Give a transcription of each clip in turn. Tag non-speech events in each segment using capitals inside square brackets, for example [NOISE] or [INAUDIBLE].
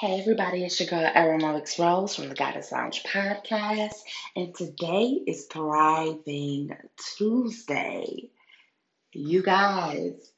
Hey everybody, it's your girl Aramoix Rose from the Goddess Lounge podcast, and today is Thriving Tuesday. You guys,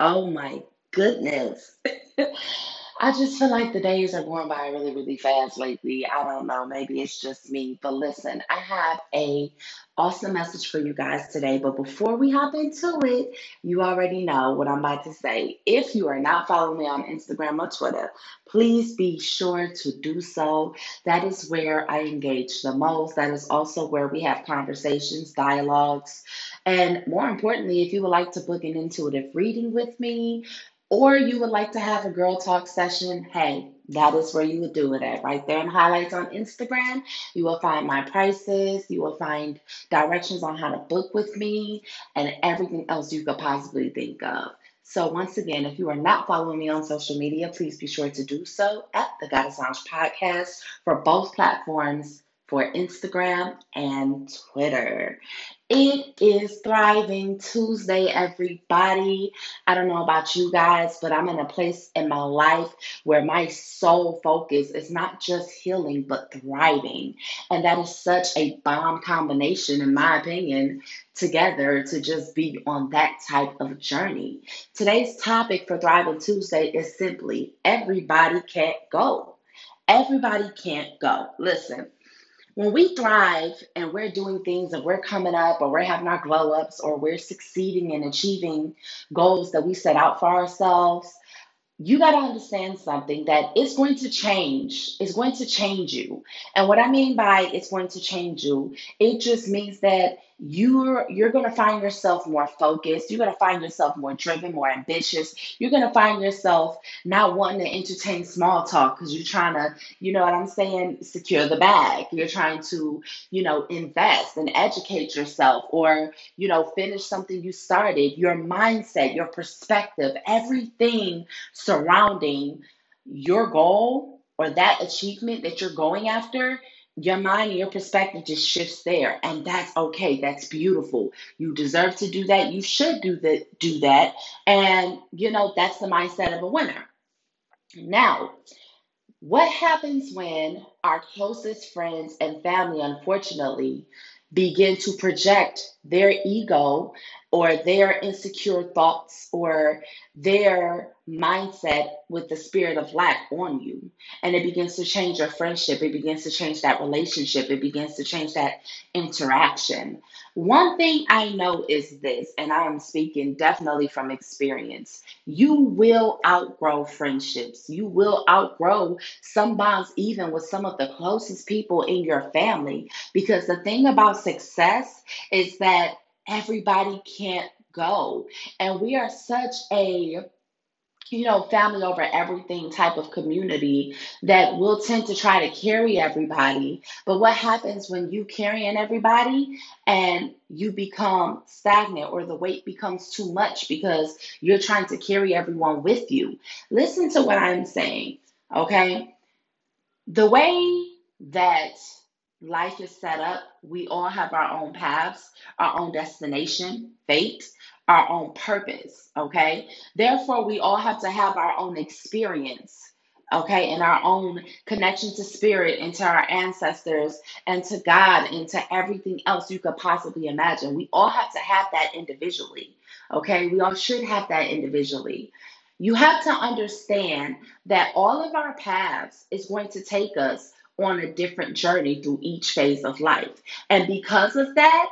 oh my goodness. [LAUGHS] I just feel like the days are going by really, really fast lately. I don't know, maybe it's just me, but listen, I have a awesome message for you guys today. But before we hop into it, you already know what I'm about to say. If you are not following me on Instagram or Twitter, please be sure to do so. That is where I engage the most. That is also where we have conversations, dialogues, and more importantly, if you would like to book an intuitive reading with me, or you would like to have a girl talk session, hey, that is where you would do it at. Right there in highlights on Instagram, you will find my prices, you will find directions on how to book with me, and everything else you could possibly think of. So, once again, if you are not following me on social media, please be sure to do so at the Goddess Lounge Podcast for both platforms for Instagram and Twitter. It is Thriving Tuesday, everybody. I don't know about you guys, but I'm in a place in my life where my sole focus is not just healing, but thriving. And that is such a bomb combination, in my opinion, together to just be on that type of journey. Today's topic for Thriving Tuesday is simply everybody can't go. Everybody can't go. Listen when we thrive and we're doing things and we're coming up or we're having our glow ups or we're succeeding and achieving goals that we set out for ourselves, you got to understand something that it's going to change. It's going to change you. And what I mean by it's going to change you, it just means that you're you're going to find yourself more focused. You're going to find yourself more driven more ambitious. You're going to find yourself not wanting to entertain small talk because you're trying to you know what i'm saying secure the bag. You're trying to you know invest and educate yourself or you know finish something you started. Your mindset your perspective everything surrounding your goal or that achievement that you're going after your mind and your perspective just shifts there and that's okay that's beautiful. You deserve to do that you should do that do that and you know that's the mindset of a winner. Now what happens when our closest friends and family unfortunately begin to project their ego or their insecure thoughts or their mindset with the spirit of lack on you. And it begins to change your friendship. It begins to change that relationship. It begins to change that interaction. One thing I know is this, and I am speaking definitely from experience you will outgrow friendships. You will outgrow some bonds, even with some of the closest people in your family. Because the thing about success is that everybody can't go. And we are such a you know, family over everything type of community that will tend to try to carry everybody. But what happens when you carrying everybody and you become stagnant or the weight becomes too much because you're trying to carry everyone with you? Listen to what I'm saying, okay? The way that life is set up, we all have our own paths, our own destination, fate, our own purpose, okay? Therefore, we all have to have our own experience, okay, and our own connection to spirit and to our ancestors and to God and to everything else you could possibly imagine. We all have to have that individually, okay? We all should have that individually. You have to understand that all of our paths is going to take us on a different journey through each phase of life. And because of that,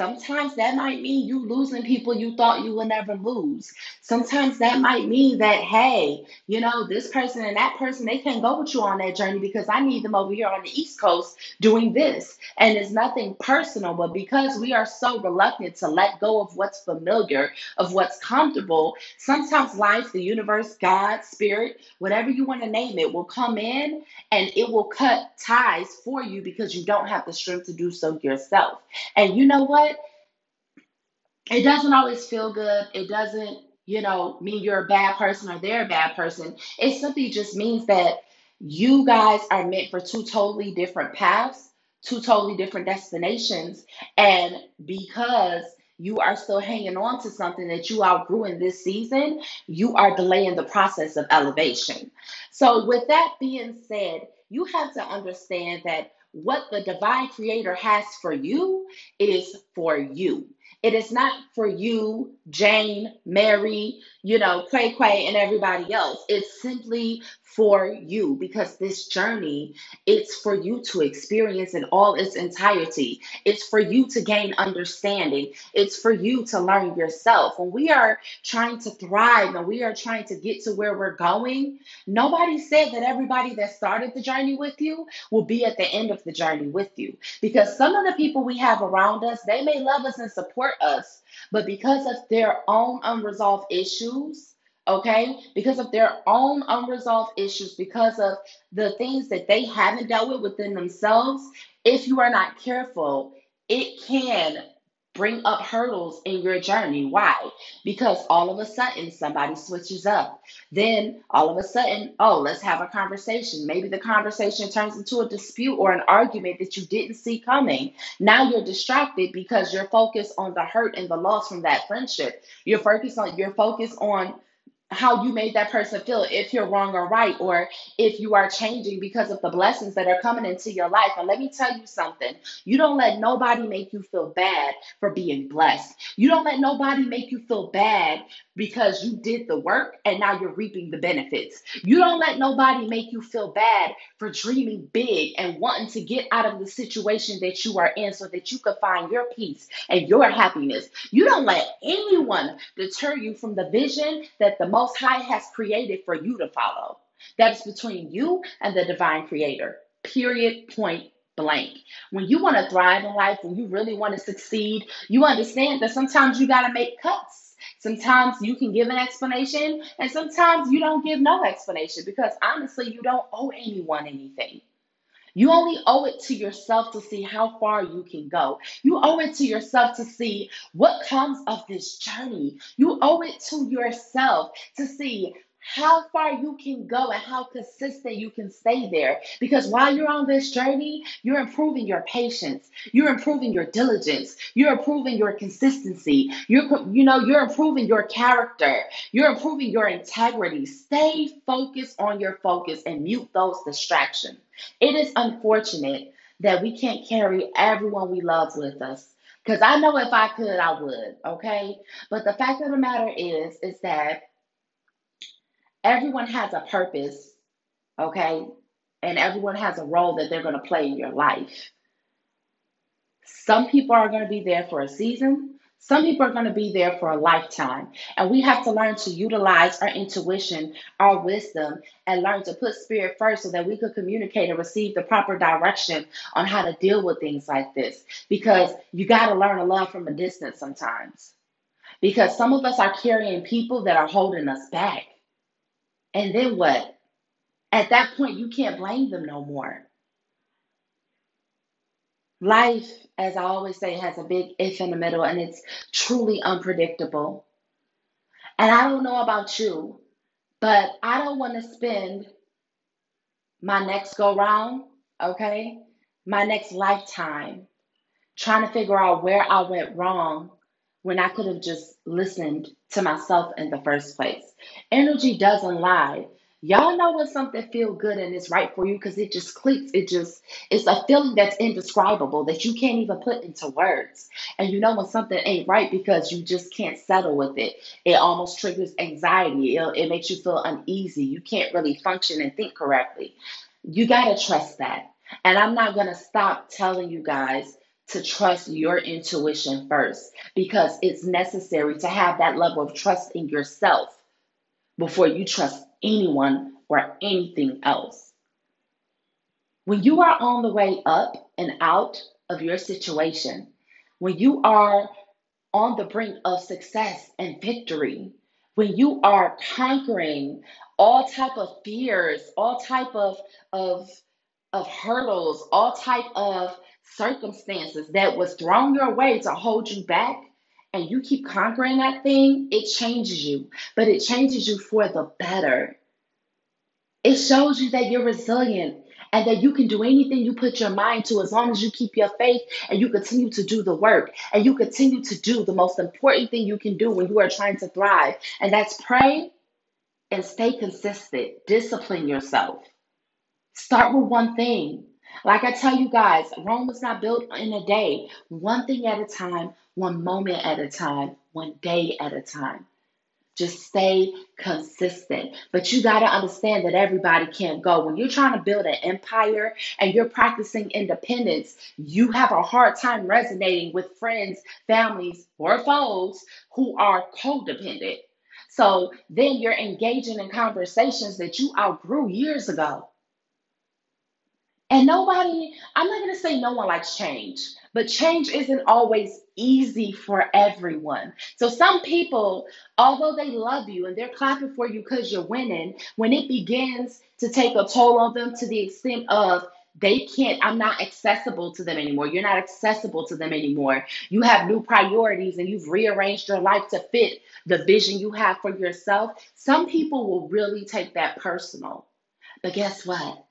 Sometimes that might mean you losing people you thought you would never lose. Sometimes that might mean that, hey, you know, this person and that person, they can't go with you on that journey because I need them over here on the East Coast doing this. And it's nothing personal, but because we are so reluctant to let go of what's familiar, of what's comfortable, sometimes life, the universe, God, spirit, whatever you want to name it, will come in and it will cut ties for you because you don't have the strength to do so yourself. And you know what? It doesn't always feel good. It doesn't, you know, mean you're a bad person or they're a bad person. It simply just means that you guys are meant for two totally different paths, two totally different destinations. And because you are still hanging on to something that you outgrew in this season, you are delaying the process of elevation. So, with that being said, you have to understand that what the divine creator has for you is for you. It is not for you, Jane, Mary, you know, Quay Quay, and everybody else. It's simply for you because this journey it's for you to experience in all its entirety. It's for you to gain understanding. It's for you to learn yourself. When we are trying to thrive and we are trying to get to where we're going nobody said that everybody that started the journey with you will be at the end of the journey with you. Because some of the people we have around us they may love us and support us but because of their own unresolved issues okay? Because of their own unresolved issues, because of the things that they haven't dealt with within themselves, if you are not careful, it can bring up hurdles in your journey. Why? Because all of a sudden somebody switches up. Then all of a sudden, oh, let's have a conversation. Maybe the conversation turns into a dispute or an argument that you didn't see coming. Now you're distracted because you're focused on the hurt and the loss from that friendship. You're focused on you're focused on how you made that person feel if you're wrong or right or if you are changing because of the blessings that are coming into your life. And let me tell you something. You don't let nobody make you feel bad for being blessed. You don't let nobody make you feel bad because you did the work and now you're reaping the benefits. You don't let nobody make you feel bad for dreaming big and wanting to get out of the situation that you are in so that you could find your peace and your happiness. You don't let anyone deter you from the vision that the most High has created for you to follow. That's between you and the divine creator. Period. Point blank. When you want to thrive in life, when you really want to succeed, you understand that sometimes you got to make cuts. Sometimes you can give an explanation, and sometimes you don't give no explanation because honestly, you don't owe anyone anything. You only owe it to yourself to see how far you can go. You owe it to yourself to see what comes of this journey. You owe it to yourself to see how far you can go and how consistent you can stay there. Because while you're on this journey, you're improving your patience, you're improving your diligence, you're improving your consistency, you're you know, you're improving your character, you're improving your integrity. Stay focused on your focus and mute those distractions. It is unfortunate that we can't carry everyone we love with us. Because I know if I could, I would, okay? But the fact of the matter is, is that everyone has a purpose, okay? And everyone has a role that they're going to play in your life. Some people are going to be there for a season, some people are going to be there for a lifetime. And we have to learn to utilize our intuition, our wisdom, and learn to put spirit first so that we could communicate and receive the proper direction on how to deal with things like this. Because you got to learn to love from a distance sometimes. Because some of us are carrying people that are holding us back. And then what? At that point, you can't blame them no more. Life, as I always say, has a big if in the middle and it's truly unpredictable. And I don't know about you, but I don't want to spend my next go round, okay, my next lifetime trying to figure out where I went wrong when I could have just listened to myself in the first place. Energy doesn't lie. Y'all know when something feel good and it's right for you because it just clicks. It just it's a feeling that's indescribable that you can't even put into words. And you know when something ain't right because you just can't settle with it. It almost triggers anxiety. It, it makes you feel uneasy. You can't really function and think correctly. You gotta trust that. And I'm not gonna stop telling you guys to trust your intuition first because it's necessary to have that level of trust in yourself before you trust anyone or anything else. When you are on the way up and out of your situation, when you are on the brink of success and victory, when you are conquering all type of fears, all type of of of hurdles, all type of circumstances that was thrown your way to hold you back, and you keep conquering that thing, it changes you, but it changes you for the better. It shows you that you're resilient and that you can do anything you put your mind to as long as you keep your faith and you continue to do the work and you continue to do the most important thing you can do when you are trying to thrive, and that's pray and stay consistent. Discipline yourself. Start with one thing. Like I tell you guys, Rome was not built in a day. One thing at a time, one moment at a time, one day at a time. Just stay consistent. But you got to understand that everybody can't go. When you're trying to build an empire and you're practicing independence, you have a hard time resonating with friends, families, or foes who are codependent. So then you're engaging in conversations that you outgrew years ago. And nobody, I'm not going to say no one likes change, but change isn't always easy for everyone. So some people, although they love you and they're clapping for you because you're winning, when it begins to take a toll on them to the extent of they can't, I'm not accessible to them anymore. You're not accessible to them anymore. You have new priorities and you've rearranged your life to fit the vision you have for yourself. Some people will really take that personal. But guess what?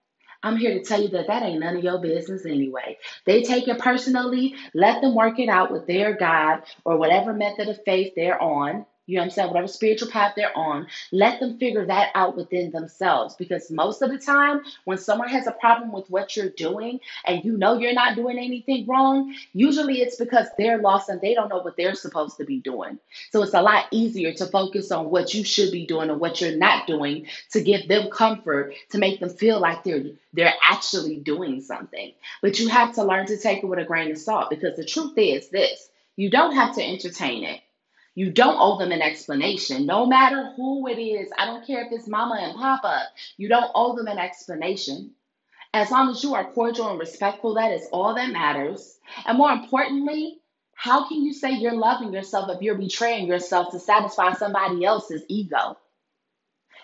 I'm here to tell you that that ain't none of your business anyway. They take it personally, let them work it out with their God or whatever method of faith they're on. You know what I'm saying? Whatever spiritual path they're on, let them figure that out within themselves. Because most of the time, when someone has a problem with what you're doing and you know you're not doing anything wrong, usually it's because they're lost and they don't know what they're supposed to be doing. So it's a lot easier to focus on what you should be doing and what you're not doing to give them comfort, to make them feel like they're they're actually doing something. But you have to learn to take it with a grain of salt because the truth is this you don't have to entertain it. You don't owe them an explanation, no matter who it is. I don't care if it's mama and papa. You don't owe them an explanation. As long as you are cordial and respectful, that is all that matters. And more importantly, how can you say you're loving yourself if you're betraying yourself to satisfy somebody else's ego?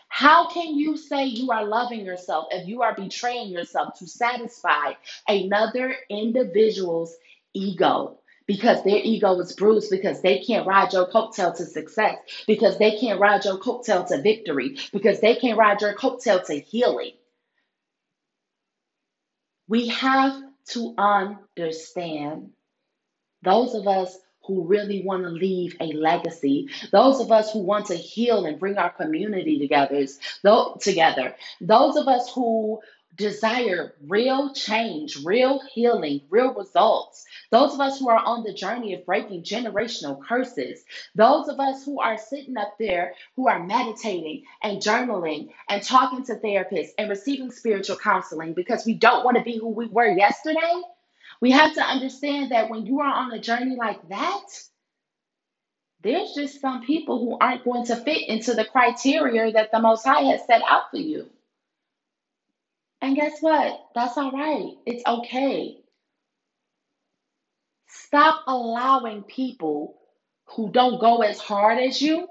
How can you say you are loving yourself if you are betraying yourself to satisfy another individual's ego? Because their ego is bruised, because they can't ride your coattail to success, because they can't ride your coattail to victory, because they can't ride your coattail to healing. We have to understand those of us who really want to leave a legacy, those of us who want to heal and bring our community together, together, those of us who desire real change, real healing, real results. Those of us who are on the journey of breaking generational curses. Those of us who are sitting up there who are meditating and journaling and talking to therapists and receiving spiritual counseling because we don't want to be who we were yesterday. We have to understand that when you are on a journey like that, there's just some people who aren't going to fit into the criteria that the Most High has set out for you. And guess what? That's all right. It's okay. Stop allowing people who don't go as hard as you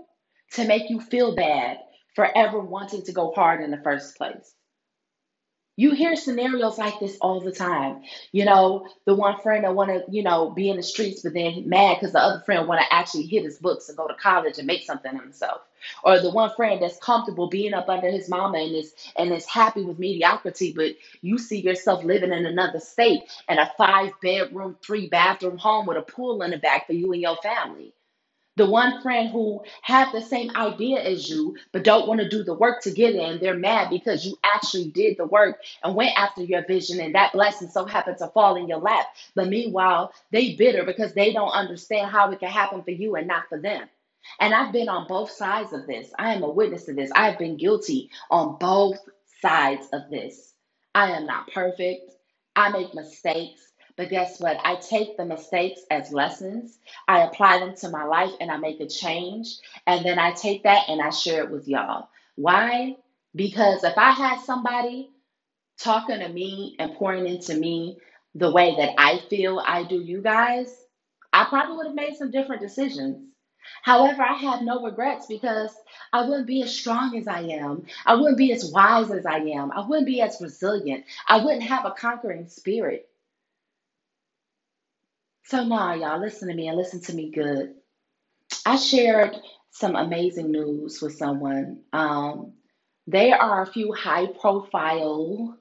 to make you feel bad for ever wanting to go hard in the first place. You hear scenarios like this all the time. You know, the one friend that want to, you know, be in the streets, but then mad because the other friend want to actually hit his books and go to college and make something of himself. Or the one friend that's comfortable being up under his mama and is and is happy with mediocrity, but you see yourself living in another state and a five bedroom, three bathroom home with a pool in the back for you and your family. The one friend who had the same idea as you, but don't want to do the work to get in, they're mad because you actually did the work and went after your vision, and that blessing so happened to fall in your lap. But meanwhile, they bitter because they don't understand how it can happen for you and not for them. And I've been on both sides of this. I am a witness to this. I have been guilty on both sides of this. I am not perfect. I make mistakes. But guess what? I take the mistakes as lessons. I apply them to my life and I make a change. And then I take that and I share it with y'all. Why? Because if I had somebody talking to me and pouring into me the way that I feel I do you guys, I probably would have made some different decisions. However, I have no regrets because I wouldn't be as strong as I am. I wouldn't be as wise as I am. I wouldn't be as resilient. I wouldn't have a conquering spirit. So now, y'all, listen to me and listen to me good. I shared some amazing news with someone. Um, there are a few high profile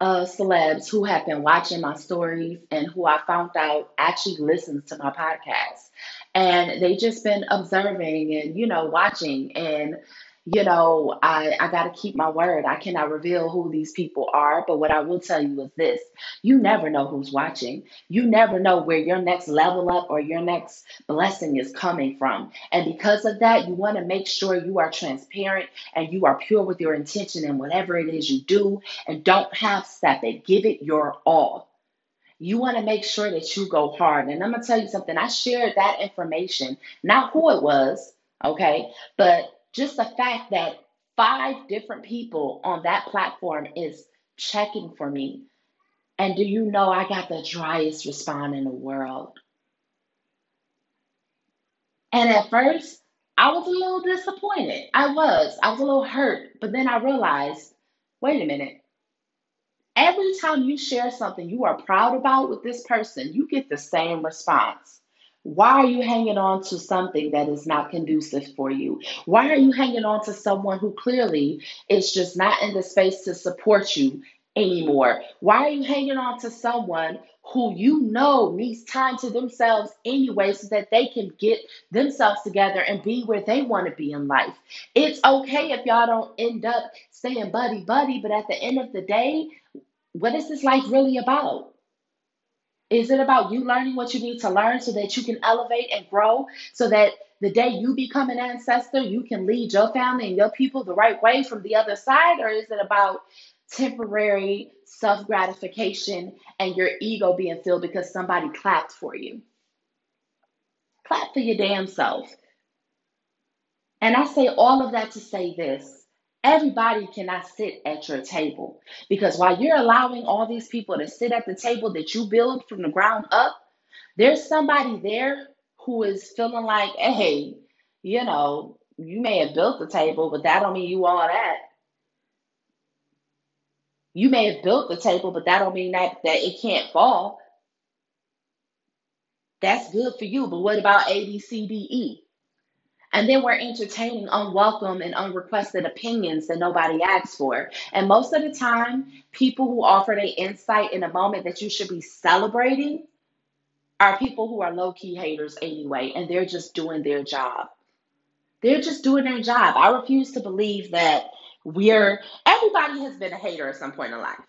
uh, celebs who have been watching my stories and who I found out actually listens to my podcast. And they just been observing and, you know, watching. And you know, I, I got to keep my word. I cannot reveal who these people are, but what I will tell you is this you never know who's watching. You never know where your next level up or your next blessing is coming from. And because of that, you want to make sure you are transparent and you are pure with your intention in whatever it is you do and don't half step it. Give it your all you want to make sure that you go hard. And I'm going to tell you something. I shared that information, not who it was, okay, but just the fact that five different people on that platform is checking for me. And do you know I got the driest response in the world? And at first, I was a little disappointed. I was. I was a little hurt. But then I realized wait a minute. Every time you share something you are proud about with this person, you get the same response. Why are you hanging on to something that is not conducive for you? Why are you hanging on to someone who clearly is just not in the space to support you anymore? Why are you hanging on to someone who you know needs time to themselves anyway so that they can get themselves together and be where they want to be in life? It's okay if y'all don't end up staying buddy buddy, but at the end of the day, what is this life really about? Is it about you learning what you need to learn so that you can elevate and grow so that the day you become an ancestor, you can lead your family and your people the right way from the other side? Or is it about temporary self gratification and your ego being filled because somebody clapped for you? Clap for your damn self. And I say all of that to say this Everybody cannot sit at your table because while you're allowing all these people to sit at the table that you build from the ground up, there's somebody there who is feeling like, hey, you know, you may have built the table, but that don't mean you all that. You may have built the table, but that don't mean that that it can't fall. That's good for you, but what about A, B, C, D, E? And then we're entertaining unwelcome and unrequested opinions that nobody asks for. And most of the time, people who offer their insight in a moment that you should be celebrating are people who are low key haters anyway, and they're just doing their job. They're just doing their job. I refuse to believe that we're, everybody has been a hater at some point in life.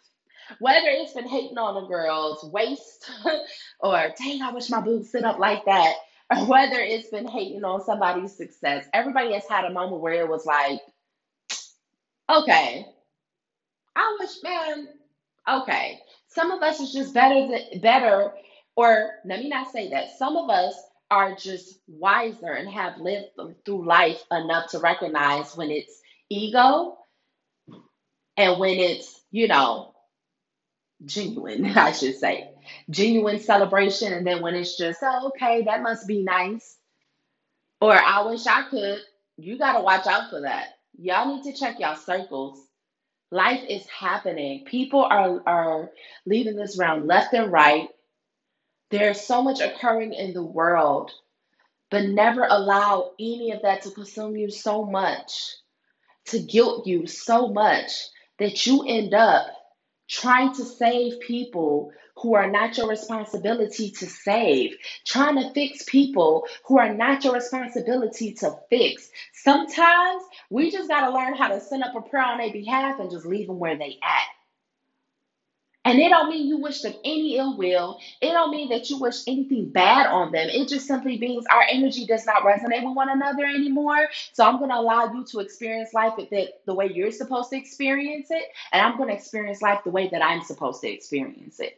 Whether it's been hating on a girl's waist [LAUGHS] or, dang, I wish my boobs sit up like that [LAUGHS] whether it's been hating on somebody's success, everybody has had a moment where it was like, okay, I wish, man, okay. Some of us is just better than better, or let me not say that. Some of us are just wiser and have lived through life enough to recognize when it's ego and when it's, you know, genuine, [LAUGHS] I should say. Genuine celebration. And then when it's just, oh, okay, that must be nice. Or I wish I could. You got to watch out for that. Y'all need to check y'all circles. Life is happening. People are, are leaving this round left and right. There's so much occurring in the world, but never allow any of that to consume you so much, to guilt you so much that you end up trying to save people who are not your responsibility to save, trying to fix people who are not your responsibility to fix. Sometimes we just got to learn how to send up a prayer on their behalf and just leave them where they at. And it don't mean you wish them any ill will. It don't mean that you wish anything bad on them. It just simply means our energy does not resonate with one another anymore. So I'm going to allow you to experience life the, the way you're supposed to experience it. And I'm going to experience life the way that I'm supposed to experience it.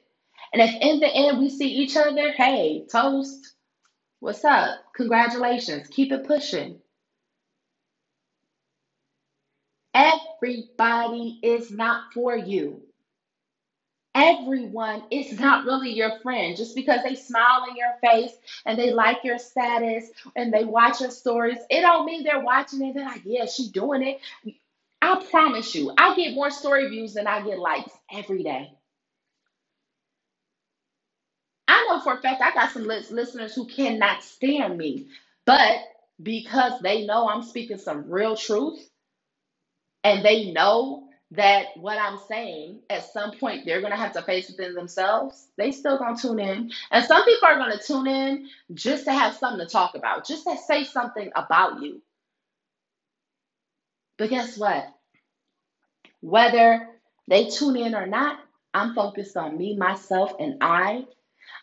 And if in the end we see each other, hey, toast. What's up? Congratulations. Keep it pushing. Everybody is not for you everyone is not really your friend just because they smile in your face and they like your status and they watch your stories it don't mean they're watching it they're like yeah she's doing it i promise you i get more story views than i get likes every day i know for a fact i got some listeners who cannot stand me but because they know i'm speaking some real truth and they know that what I'm saying at some point they're gonna have to face within themselves, they still gonna tune in. And some people are gonna tune in just to have something to talk about, just to say something about you. But guess what? Whether they tune in or not, I'm focused on me, myself, and I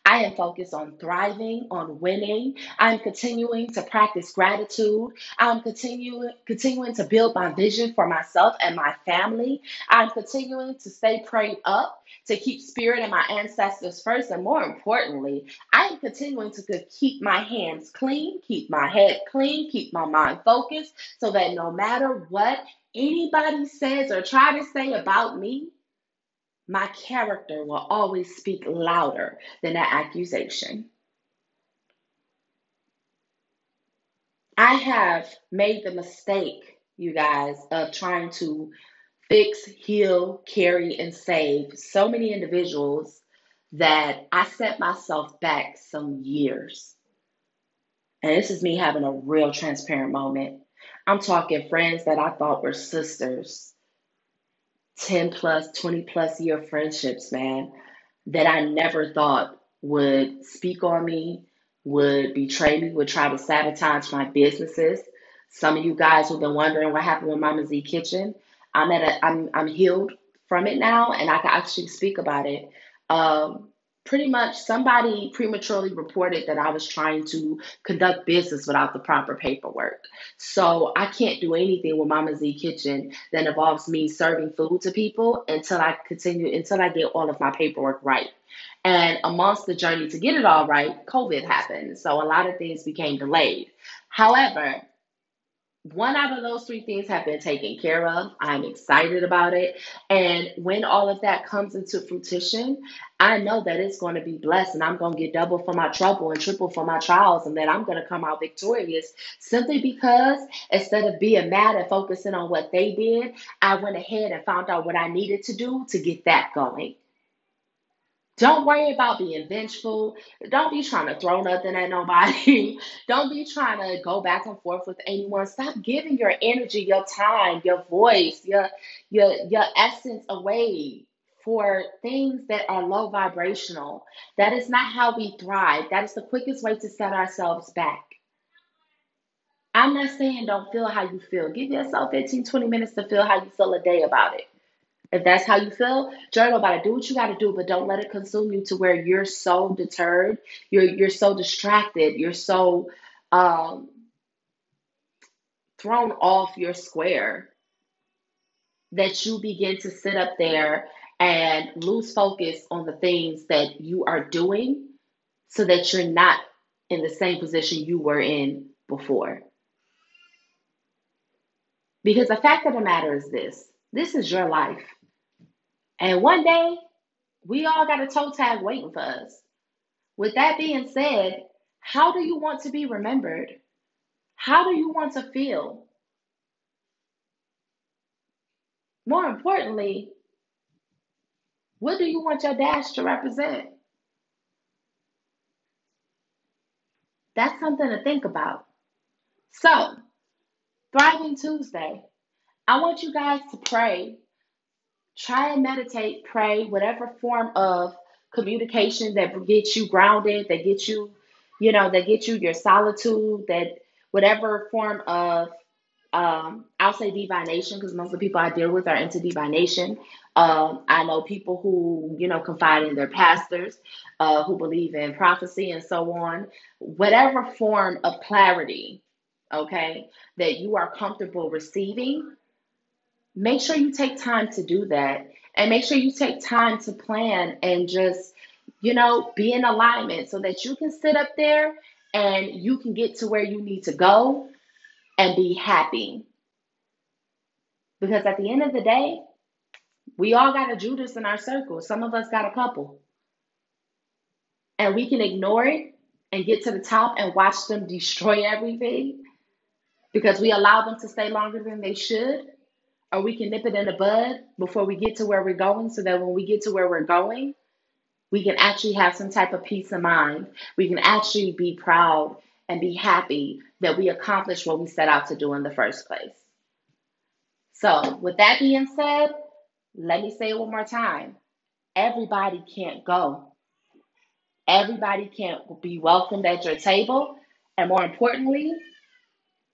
I am focused on thriving, on winning. I'm continuing to practice gratitude. I'm continuing continuing to build my vision for myself and my family. I'm continuing to stay prayed up, to keep spirit and my ancestors first, and more importantly, I am continuing to keep my hands clean, keep my head clean, keep my mind focused, so that no matter what anybody says or try to say about me, my character will always speak louder than that accusation. I have made the mistake, you guys, of trying to fix, heal, carry, and save so many individuals that I set myself back some years. And this is me having a real transparent moment. I'm talking friends that I thought were sisters 10 plus, 20 plus year friendships, man, that I never thought would speak on me, would betray me, would try to sabotage my businesses. Some of you guys who've been wondering what happened with Mama Z Kitchen, I'm at a I'm I'm healed from it now and I can actually speak about it. Um, pretty much somebody prematurely reported that I was trying to conduct business without the proper paperwork. So I can't do anything with Mama Z Kitchen that involves me serving food to people until I continue until I get all of my paperwork right. And amongst the journey to get it all right, COVID happened. So a lot of things became delayed. However, one out of those three things have been taken care of. I'm excited about it. And when all of that comes into fruition, I know that it's going to be blessed and I'm going to get double for my trouble and triple for my trials and that I'm going to come out victorious simply because instead of being mad and focusing on what they did, I went ahead and found out what I needed to do to get that going. Don't worry about being vengeful. Don't be trying to throw nothing at nobody. [LAUGHS] Don't be trying to go back and forth with anyone. Stop giving your energy, your time, your voice, your your your essence away for things that are low vibrational. That is not how we thrive. That is the quickest way to set ourselves back. I'm not saying don't feel how you feel. Give yourself 15, 20 minutes to feel how you feel a day about it. If that's how you feel, journal about it. Do what you got to do, but don't let it consume you to where you're so deterred, you're you're so distracted, you're so um, thrown off your square that you begin to sit up there and lose focus on the things that you are doing so that you're not in the same position you were in before. Because the fact of the matter is this this is your life. And one day, we all got a toe tag waiting for us. With that being said, how do you want to be remembered? How do you want to feel? More importantly, what do you want your dash to represent? That's something to think about. So, Thriving Tuesday, I want you guys to pray try and meditate, pray, whatever form of communication that gets you grounded, that gets you, you know, that gets you your solitude, that whatever form of um, I'll say divination because most of the people I deal with are into divination. Um, I know people who, you know, confide in their pastors, uh, who believe in prophecy and so on. Whatever form of clarity, okay, that you are comfortable receiving, make sure you take time to do that. And make sure you take time to plan and just you know be in alignment so that you can sit up there and you can get to where you need to go and be happy. Because at the end of the day we all got a judas in our circle. Some of us got a couple. And we can ignore it and get to the top and watch them destroy everything because we allow them to stay longer than they should or we can nip it in the bud before we get to where we're going so that when we get to where we're going, we can actually have some type of peace of mind. We can actually be proud and be happy that we accomplished what we set out to do in the first place. So, with that being said, let me say it one more time. Everybody can't go. Everybody can't be welcomed at your table. And more importantly,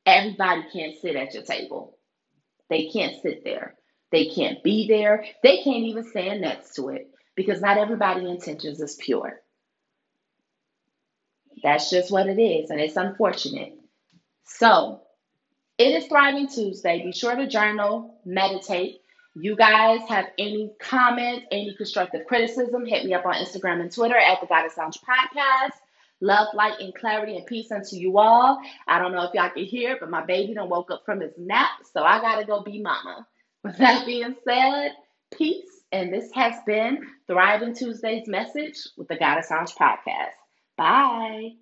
everybody can't sit at your table. They can't sit there. They can't be there. They can't even stand next to it because not everybody's intentions is pure. That's just what it is, and it's unfortunate. So, it is Thriving Tuesday. Be sure to journal, meditate. You guys have any comments, any constructive criticism, hit me up on Instagram and Twitter at the Goddess Lounge Podcast. Love, light, and clarity and peace unto you all. I don't know if y'all can hear it, but my baby done woke up from his nap, so I gotta go be mama. [LAUGHS] With that being said, peace. And this has been Thriving Tuesday's message with the Goddess Lounge Podcast. Bye.